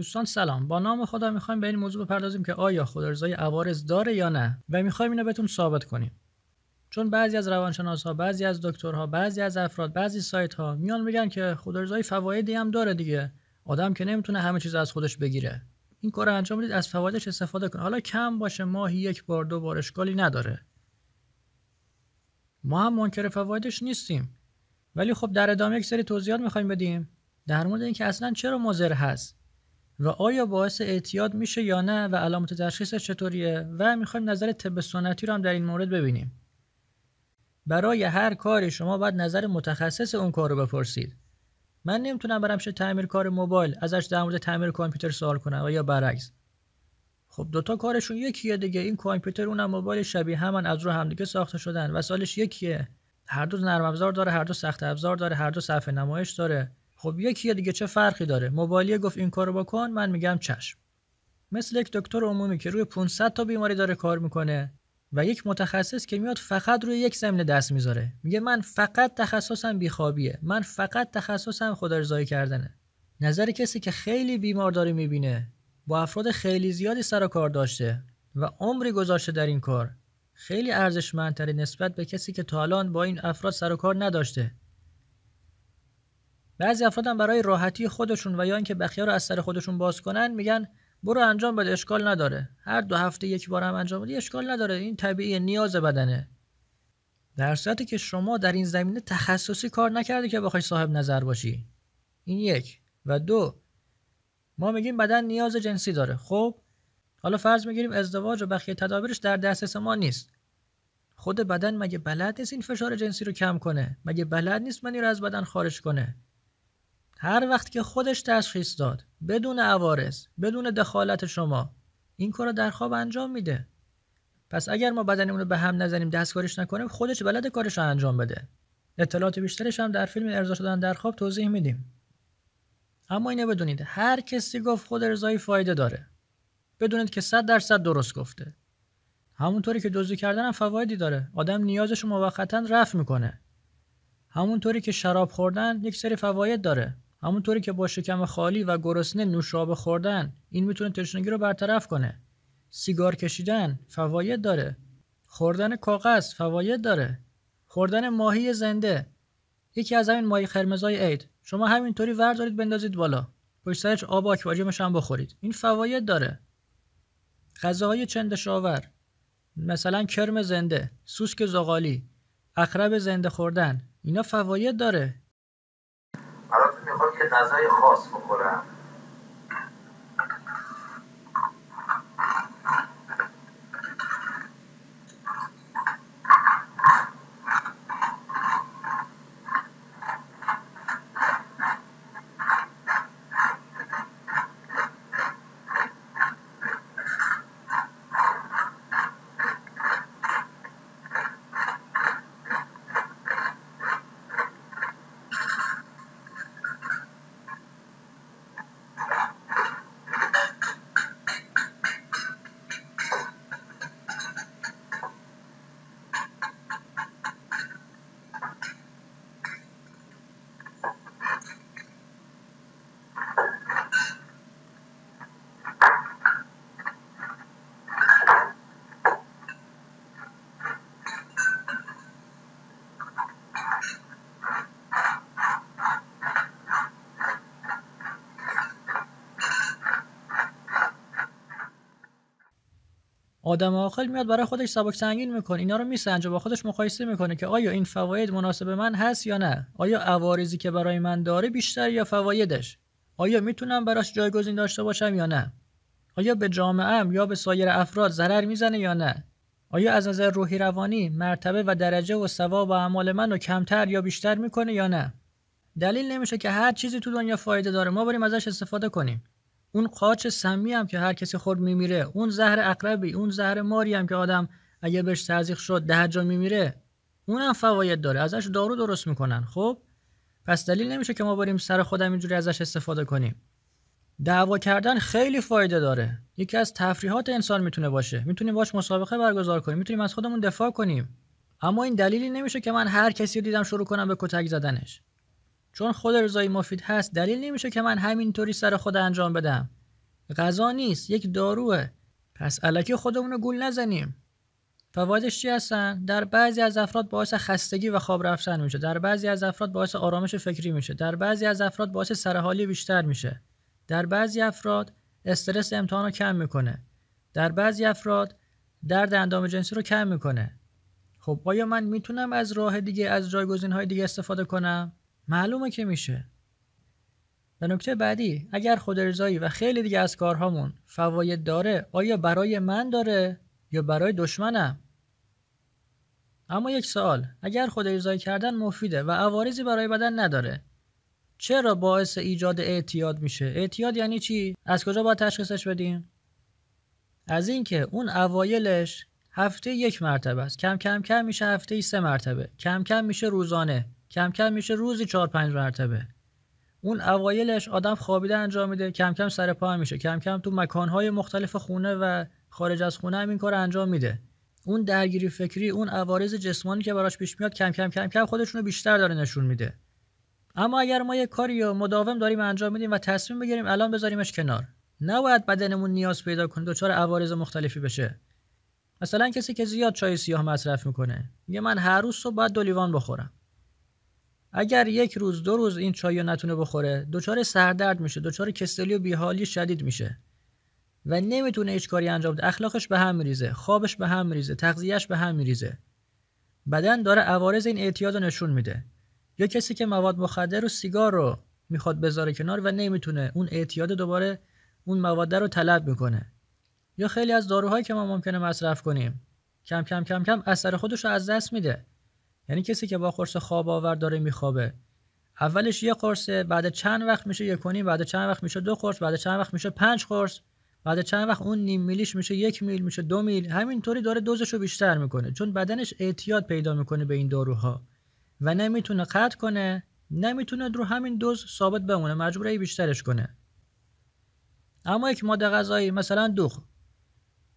دوستان سلام. با نام خدا می‌خوایم به این موضوع بپردازیم که آیا خودارضایی عوارض داره یا نه و می‌خوایم اینو بهتون ثابت کنیم. چون بعضی از روانشناس ها بعضی از دکترها بعضی از افراد بعضی سایت ها میان میگن که خودارضایی فوایدی هم داره دیگه. آدم که نمی‌تونه همه چیز از خودش بگیره. این کار انجام بدید از فوایدش استفاده کن حالا کم باشه ماهی یک بار دو بار اشکالی نداره. ما هم منکر فوایدش نیستیم. ولی خب در ادامه یک سری توضیحات می‌خوایم بدیم. در مورد اینکه اصلا چرا مضر هست. و آیا باعث اعتیاد میشه یا نه و علامت تشخیص چطوریه و می‌خوایم نظر طب سنتی رو هم در این مورد ببینیم. برای هر کاری شما باید نظر متخصص اون کار رو بپرسید. من نمی‌تونم برم شه تعمیر کار موبایل ازش در مورد تعمیر کامپیوتر سوال کنم و یا برعکس. خب دوتا کارشون یکیه دیگه این کامپیوتر اونم موبایل شبیه همان از رو همدیگه ساخته شدن و سالش یکیه. هر دو نرم افزار داره هر دو سخت افزار داره هر دو صفحه نمایش داره. خب یکی دیگه چه فرقی داره؟ موبایلی گفت این کارو بکن من میگم چشم. مثل یک دکتر عمومی که روی 500 تا بیماری داره کار می‌کنه و یک متخصص که میاد فقط روی یک زمینه دست می‌ذاره. میگه من فقط تخصصم بیخوابیه. من فقط تخصصم خودارضایی کردنه. نظر کسی که خیلی بیمار داره می‌بینه با افراد خیلی زیادی سر و کار داشته و عمری گذاشته در این کار خیلی ارزشمندتره نسبت به کسی که تا الان با این افراد سر و کار نداشته. بعضی افراد هم برای راحتی خودشون و یا اینکه بخیه رو از سر خودشون باز کنن میگن برو انجام بده اشکال نداره. هر دو هفته یک بار هم انجام بده اشکال نداره. این طبیعی نیاز بدنه. در صورتی که شما در این زمینه تخصصی کار نکرده که بخوای صاحب نظر باشی. این یک. و دو ما میگیم بدن نیاز جنسی داره. خب حالا فرض می‌گیریم ازدواج و بخیه تدابیرش در دسترس ما نیست. خود بدن مگه بلد نیست این فشار جنسی رو کم کنه؟ مگه بلد نیست منی رو از بدن خارج کنه؟ هر وقت که خودش تشخیص داد بدون عوارض بدون دخالت شما این کار رو در خواب انجام میده. پس اگر ما بدنمون رو به هم نزنیم دستکارش نکنیم خودش بلد کارش رو انجام بده. اطلاعات بیشترش هم در فیلم ارضا شدن در خواب توضیح میدیم. اما اینه بدونید هر کسی گفت خود ارزایی فایده داره. بدونید که 100 درصد درست گفته. همونطوری که دزدی کردن هم فوایدی داره. آدم نیازش رو موقتا رفع می‌کنه. همونطوری که شراب خوردن یک سری فواید داره. همونطوری که با شکم خالی و گرسنه نوشابه خوردن این می‌تونه تشنگی رو برطرف کنه. سیگار کشیدن فواید داره. خوردن کاغذ فواید داره. خوردن ماهی زنده. یکی از همین ماهی خرمزای عید. شما همینطوری ور دارید بندازید بالا. پشت سرش آب آکواریومش هم بخورید. این فواید داره. غذاهای چندشاور. مثلا کرم زنده سوسک زغالی اخرب زنده خوردن. اینا فواید داره. می‌خواد که غذای خاص بخورم. آدم عاقل میاد برای خودش سبک سنگین می‌کنه. اینا رو میسنجه با خودش مقایسه می‌کنه که آیا این فواید مناسب من هست یا نه؟ آیا عوارضی که برای من داره بیشتر یا فوایدش؟ آیا می‌تونم براش جایگزین داشته باشم یا نه؟ آیا به جامعه یا به سایر افراد ضرر می‌زنه یا نه؟ آیا از نظر روحی روانی مرتبه و درجه و ثواب و اعمال من رو کمتر یا بیشتر می‌کنه یا نه؟ دلیل نمیشه که هر چیزی تو دنیا فایده داره. ما بریم ازش استفاده کنیم. اون قاچ سمی هم که هر کسی خورد میمیره اون زهر اقربی اون زهر ماری هم که آدم اگه بهش تزریق شد ده جا میمیره اونم فواید داره. ازش دارو درست می‌کنن. خب؟ پس دلیل نمیشه که ما بریم سر خودم اینجوری ازش استفاده کنیم. دعوا کردن خیلی فایده داره. یکی از تفریحات انسان می‌تونه باشه. می‌تونیم باش مسابقه برگزار کنیم. می‌تونیم از خودمون دفاع کنیم. اما این دلیلی نمیشه که من هر کسی رو دیدم شروع کنم به کتک زدنش. چون خود رضایی مفید هست دلیل نمیشه که من همینطوری سر خود انجام بدم. غذا نیست یک داروه. پس علکی خودمون رو گول نزنیم. فوایدش چی هستن؟ در بعضی از افراد باعث خستگی و خواب رفتن میشه. در بعضی از افراد باعث آرامش فکری میشه. در بعضی از افراد باعث سرحالی بیشتر میشه. در بعضی افراد استرس امتحان رو کم می‌کنه. در بعضی افراد درد اندام جنسی رو کم می‌کنه. خب آیا من می‌تونم از راه دیگه از جایگزین های دیگه استفاده کنم؟ معلومه که میشه. و نکته بعدی اگر خودارضایی و خیلی دیگه از کارهامون فواید داره آیا برای من داره یا برای دشمنم؟ اما یک سوال اگر خودارضایی کردن مفیده و عوارضی برای بدن نداره چرا باعث ایجاد اعتیاد میشه؟ اعتیاد یعنی چی؟ از کجا باید تشخیصش بدیم؟ از اینکه اون اوایلش هفته یک مرتبه است. کم کم کم میشه هفته سه مرتبه. کم کم میشه روزانه. کم کم میشه روزی چهار پنج مرتبه. اون اوایلش آدم خوابیده انجام میده کم کم سر پا میشه. کم کم تو مکانهای مختلف خونه و خارج از خونه هم این کار انجام میده. اون درگیری فکری اون عوارض جسمانی که براش پیش میاد کم کم کم کم خودشونو بیشتر داره نشون میده. اما اگر ما یه کاری رو مداوم داریم انجام میدیم و تصمیم بگیریم الان بذاریمش کنار. نباید بدنمون نیاز پیدا کنه دچار عوارض مختلفی بشه. مثلا کسی که زیاد چای سیاه مصرف می‌کنه میگه من هر روز صبح باید دو لیوان بخورم. اگر یک روز دو روز این چای رو نتونه بخوره دچار سردرد میشه دچار کسلی و بیحالی شدید میشه. و نمی‌تونه هیچ کاری انجام بده. اخلاقش به هم میریزه خوابش به هم میریزه تغذیهش به هم میریزه. بدن داره عوارض این اعتیاد رو نشون میده. یا کسی که مواد مخدر و سیگار رو می‌خواد بذاره کنار و نمی‌تونه اون اعتیاد دوباره اون مواد رو طلب می‌کنه. یا خیلی از داروهایی که ما ممکنه مصرف کنیم کم کم کم کم اثر خودش رو از دست میده. یعنی کسی که با قرص خواب آور داره میخوابه. اولش یه قرصه بعد چند وقت میشه یک کنیم بعد چند وقت میشه دو قرص بعد چند وقت میشه پنج قرص بعد چند وقت اون نیم میلیش میشه یک میل میشه دو میل. همینطوری داره دوزش رو بیشتر می‌کنه چون بدنش اعتیاد پیدا می‌کنه به این داروها و نمی‌تونه قطع کنه نمی‌تونه رو همین دوز ثابت بمونه مجبوره بیشترش کنه. اما یک ماده غذایی مثلا دوغ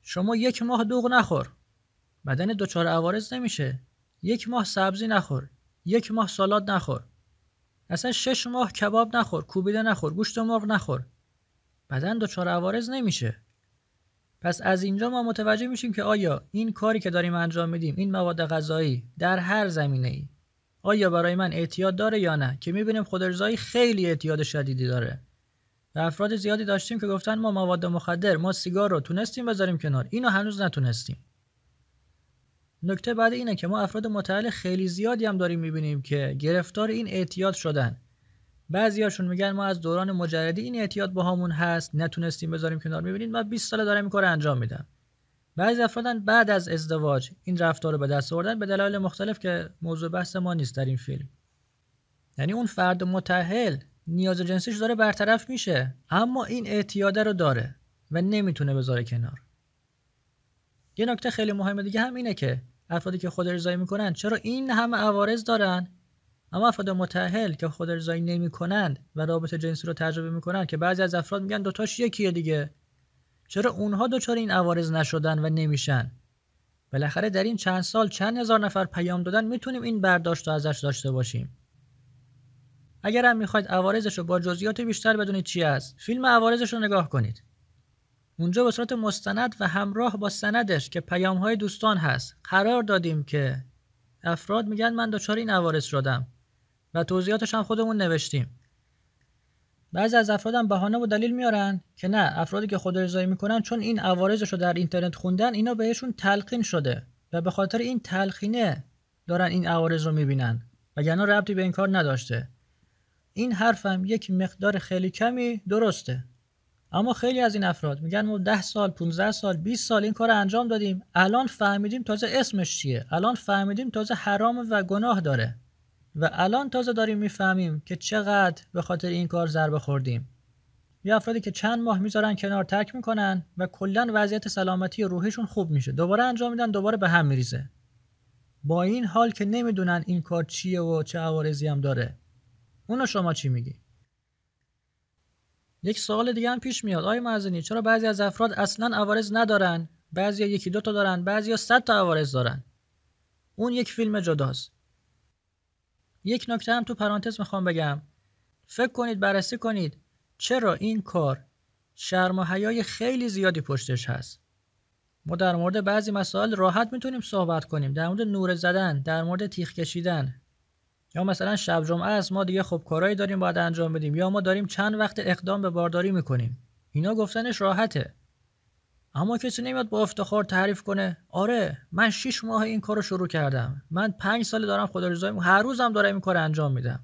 شما یک ماه دوغ نخور. بدن دچار عوارض نمیشه. یک ماه سبزی نخور یک ماه سالاد نخور. اصلا شش ماه کباب نخور کوبیده نخور گوشت مرغ نخور. بدن دچار عوارض نمیشه. پس از اینجا ما متوجه میشیم که آیا این کاری که داریم انجام میدیم این مواد غذایی در هر زمینه ای آیا برای من اعتیاد داره یا نه؟ که می‌بینیم خودارضایی خیلی اعتیاد شدیدی داره. و افراد زیادی داشتیم که گفتن ما مواد مخدر ما سیگار رو تونستیم بذاریم کنار. اینو هنوز نتونستیم. نکته بعد اینه که ما افراد متعال خیلی زیادی هم داریم می‌بینیم که گرفتار این اعتیاد شدن. بعضیاشون میگن ما از دوران مجردی این اعتیاد باهامون هست نتونستیم بذاریم کنار. می‌بینید من 20 ساله دارم این کار انجام میدم. بعضی افرادن بعد از ازدواج این رفتار رو به دست آوردن به دلایل مختلف که موضوع بحث ما نیست در این فیلم. یعنی اون فرد متحل نیاز جنسیش داره برطرف میشه اما این اعتیاده رو داره و نمی‌تونه بذاره کنار. یه نکته خیلی مهمه دیگه هم اینه که افرادی که خود ارزایی می‌کنن چرا این همه عوارض دارن؟ اما افراد متأهل که خود ارزایی نمی‌کنند و رابطه جنسی رو تجربه می‌کنن که بعضی از افراد میگن دوتاش یکیه دیگه. چرا اونها دچار این عوارض نشدن و نمیشن؟ بالاخره در این چند سال چند هزار نفر پیام دادن می‌تونیم این برداشت رو ازش داشته باشیم. اگر هم می‌خواید عوارضش رو با جزئیات بیشتر بدونید چی است فیلم عوارضش رو نگاه کنید. اونجا به صورت مستند و همراه با سندش که پیام های دوستان هست قرار دادیم که افراد میگن من دچار این عوارض شدم و توضیحاتش هم خودمون نوشتیم. بعضی از افرادم بهانه و دلیل میارن که نه افرادی که خود ارزایی می‌کنن چون این عوارضش رو در اینترنت خوندن اینا بهشون تلقین شده و به خاطر این تلقینه دارن این عوارض رو می‌بینن وگرنه ربطی به این کار نداشته. این حرفم یک مقدار خیلی کمی درسته. اما خیلی از این افراد میگن ما 10 سال 15 سال 20 سال این کار انجام دادیم. الان فهمیدیم تازه اسمش چیه. الان فهمیدیم تازه حرام و گناه داره. و الان تازه داریم می‌فهمیم که چقدر به خاطر این کار ضربه خوردیم. یه افرادی که چند ماه می‌ذارن کنار ترک می‌کنن و کلا وضعیت سلامتی روحیشون خوب میشه. دوباره انجام میدن دوباره به هم میریزه. با این حال که نمی‌دونن این کار چیه و چه عوارضی هم داره. اونو شما چی میگی؟ یک سوال دیگه هم پیش میاد. آیا معزنی چرا بعضی از افراد اصلا عوارض ندارن؟ بعضی یکی دو تا دارن بعضی صد تا عوارض دارن. اون یک فیلم جداست. یک نکته هم تو پرانتز می‌خوام بگم. فکر کنید بررسی کنید. چرا این کار شرم و حیای خیلی زیادی پشتش هست؟ ما در مورد بعضی مسائل راحت می‌تونیم صحبت کنیم. در مورد نور زدن در مورد تیخ کشیدن. یا مثلا شب جمعه است ما دیگه خب کارایی داریم باید انجام بدیم. یا ما داریم چند وقت اقدام به بارداری می‌کنیم. اینا گفتنش راحته. اما کسی نمیاد با افتخار تعریف کنه آره من 6 ماه این کارو شروع کردم. من پنج سال دارم خدا رضای هر روزم دارم این کار انجام میدم.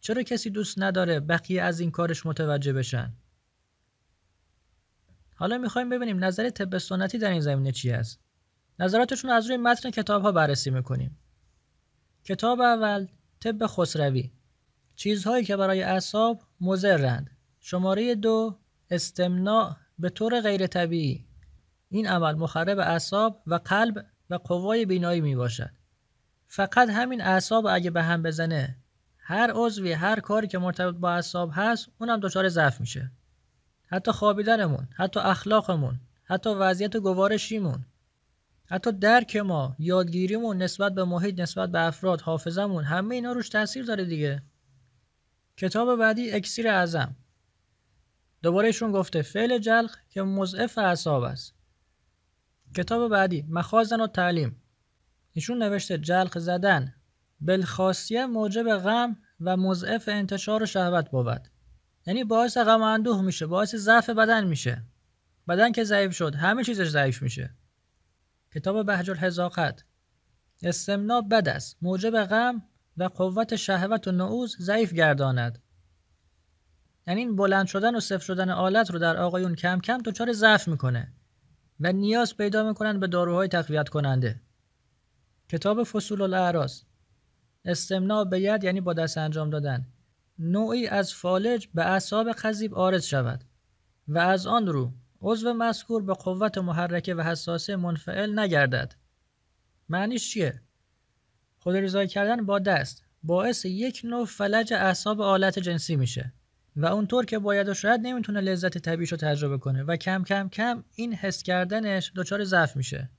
چرا کسی دوست نداره بقیه از این کارش متوجه بشن؟ حالا می‌خوایم ببینیم نظر طب سنتی در این زمینه چی است. نظراتشون از روی متن کتاب ها بررسی می‌کنیم. کتاب اول طب خسروی. چیزهایی که برای اعصاب مضرند. شماره دو استمناع به طور غیر طبیعی. این عمل مخرب اعصاب و قلب و قوای بینایی می باشد فقط همین اعصاب اگه به هم بزنه هر عضوی هر کاری که مرتبط با اعصاب هست اونم دچار ضعف میشه. حتی خوابیدنمون حتی اخلاقمون حتی وضعیت گوارشیمون. حتی درک ما یادگیریمون نسبت به محیط نسبت به افراد حافظمون همه اینا روش تاثیر داره دیگه. کتاب بعدی اکسیر اعظم. دوباره ایشون گفته فعل جلق که مضعف اعصاب است. کتاب بعدی مخازن و تعلیم. ایشون نوشته جلق زدن بالخاصیه موجب غم و مضعف انتشار و شهوت بود. یعنی باعث غم اندوه میشه باعث ضعف بدن میشه. بدن که ضعیف شد همه چیزش ضعیف میشه. کتاب بهج الحزاقت استمنا بد است. موجب غم و قوت شهوت و نعوز ضعیف گرداند. یعنی این بلند شدن و صفر شدن آلت رو در آقایون کم کم دچار ضعف می‌کنه و نیاز پیدا می‌کنن به داروهای تقویت کننده. کتاب فصول الاعراض. استمنا به ید یعنی با دست انجام دادن. نوعی از فالج به اعصاب قضیب آرز شود و از آن رو عضو مذکور به قوت محرکه و حساسه منفعل نگردد. معنیش چیه؟ خود رضای کردن با دست باعث یک نوع فلج اعصاب آلت جنسی میشه و اونطور که باید و شاید نمی‌تونه لذت طبیعیش رو تجربه کنه و کم کم کم این حس کردنش دچار ضعف میشه.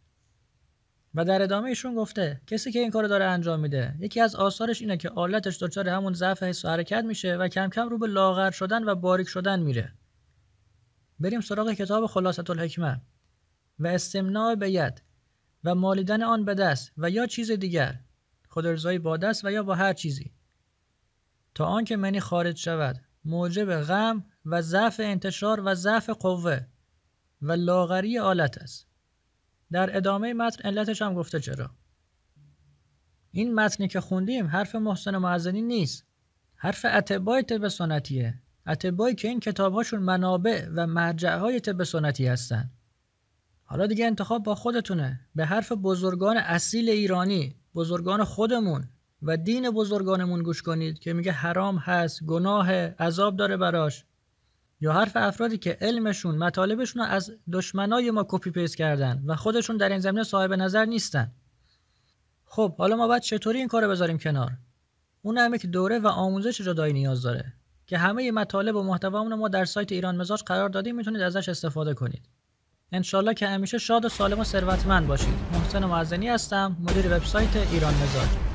و در ادامه ایشون گفته کسی که این کارو داره انجام میده یکی از آثارش اینه که آلتش دچار همون ضعف حس و حرکت میشه و کم کم رو به لاغر شدن و باریک شدن میره. بریم سراغ کتاب خلاصت الحکمه و استمناع به ید و مالیدن آن به دست و یا چیز دیگر خود با دست و یا با هر چیزی. تا آنکه منی خارج شود موجب غم و ضعف انتشار و ضعف قوه و لاغری آلت است. در ادامه متن علتش هم گفته چرا. این متنی که خوندیم حرف محسن معزنی نیست. حرف اتباع طب سنتیه. اتباعی که این کتابهاشون منابع و مرجعهای طب سنتی هستن. حالا دیگه انتخاب با خودتونه. به حرف بزرگان اصیل ایرانی بزرگان خودمون و دین بزرگانمون گوش کنید که میگه حرام هست گناه عذاب داره براش. یا حرف افرادی که علمشون مطالبشون رو از دشمنای ما کپی پیس کردن و خودشون در این زمینه صاحب نظر نیستن. خب حالا ما باید چطوری این کارو بذاریم کنار؟ اون همه که دوره و آموزش جدایی نیاز داره. که همه مطالب و محتوامون ما در سایت ایران مزاج قرار دادیم می‌تونید ازش استفاده کنید. انشالله که همیشه شاد و سالم و ثروتمند باشید. محسن معزنی هستم مدیر وبسایت ایران مزاج.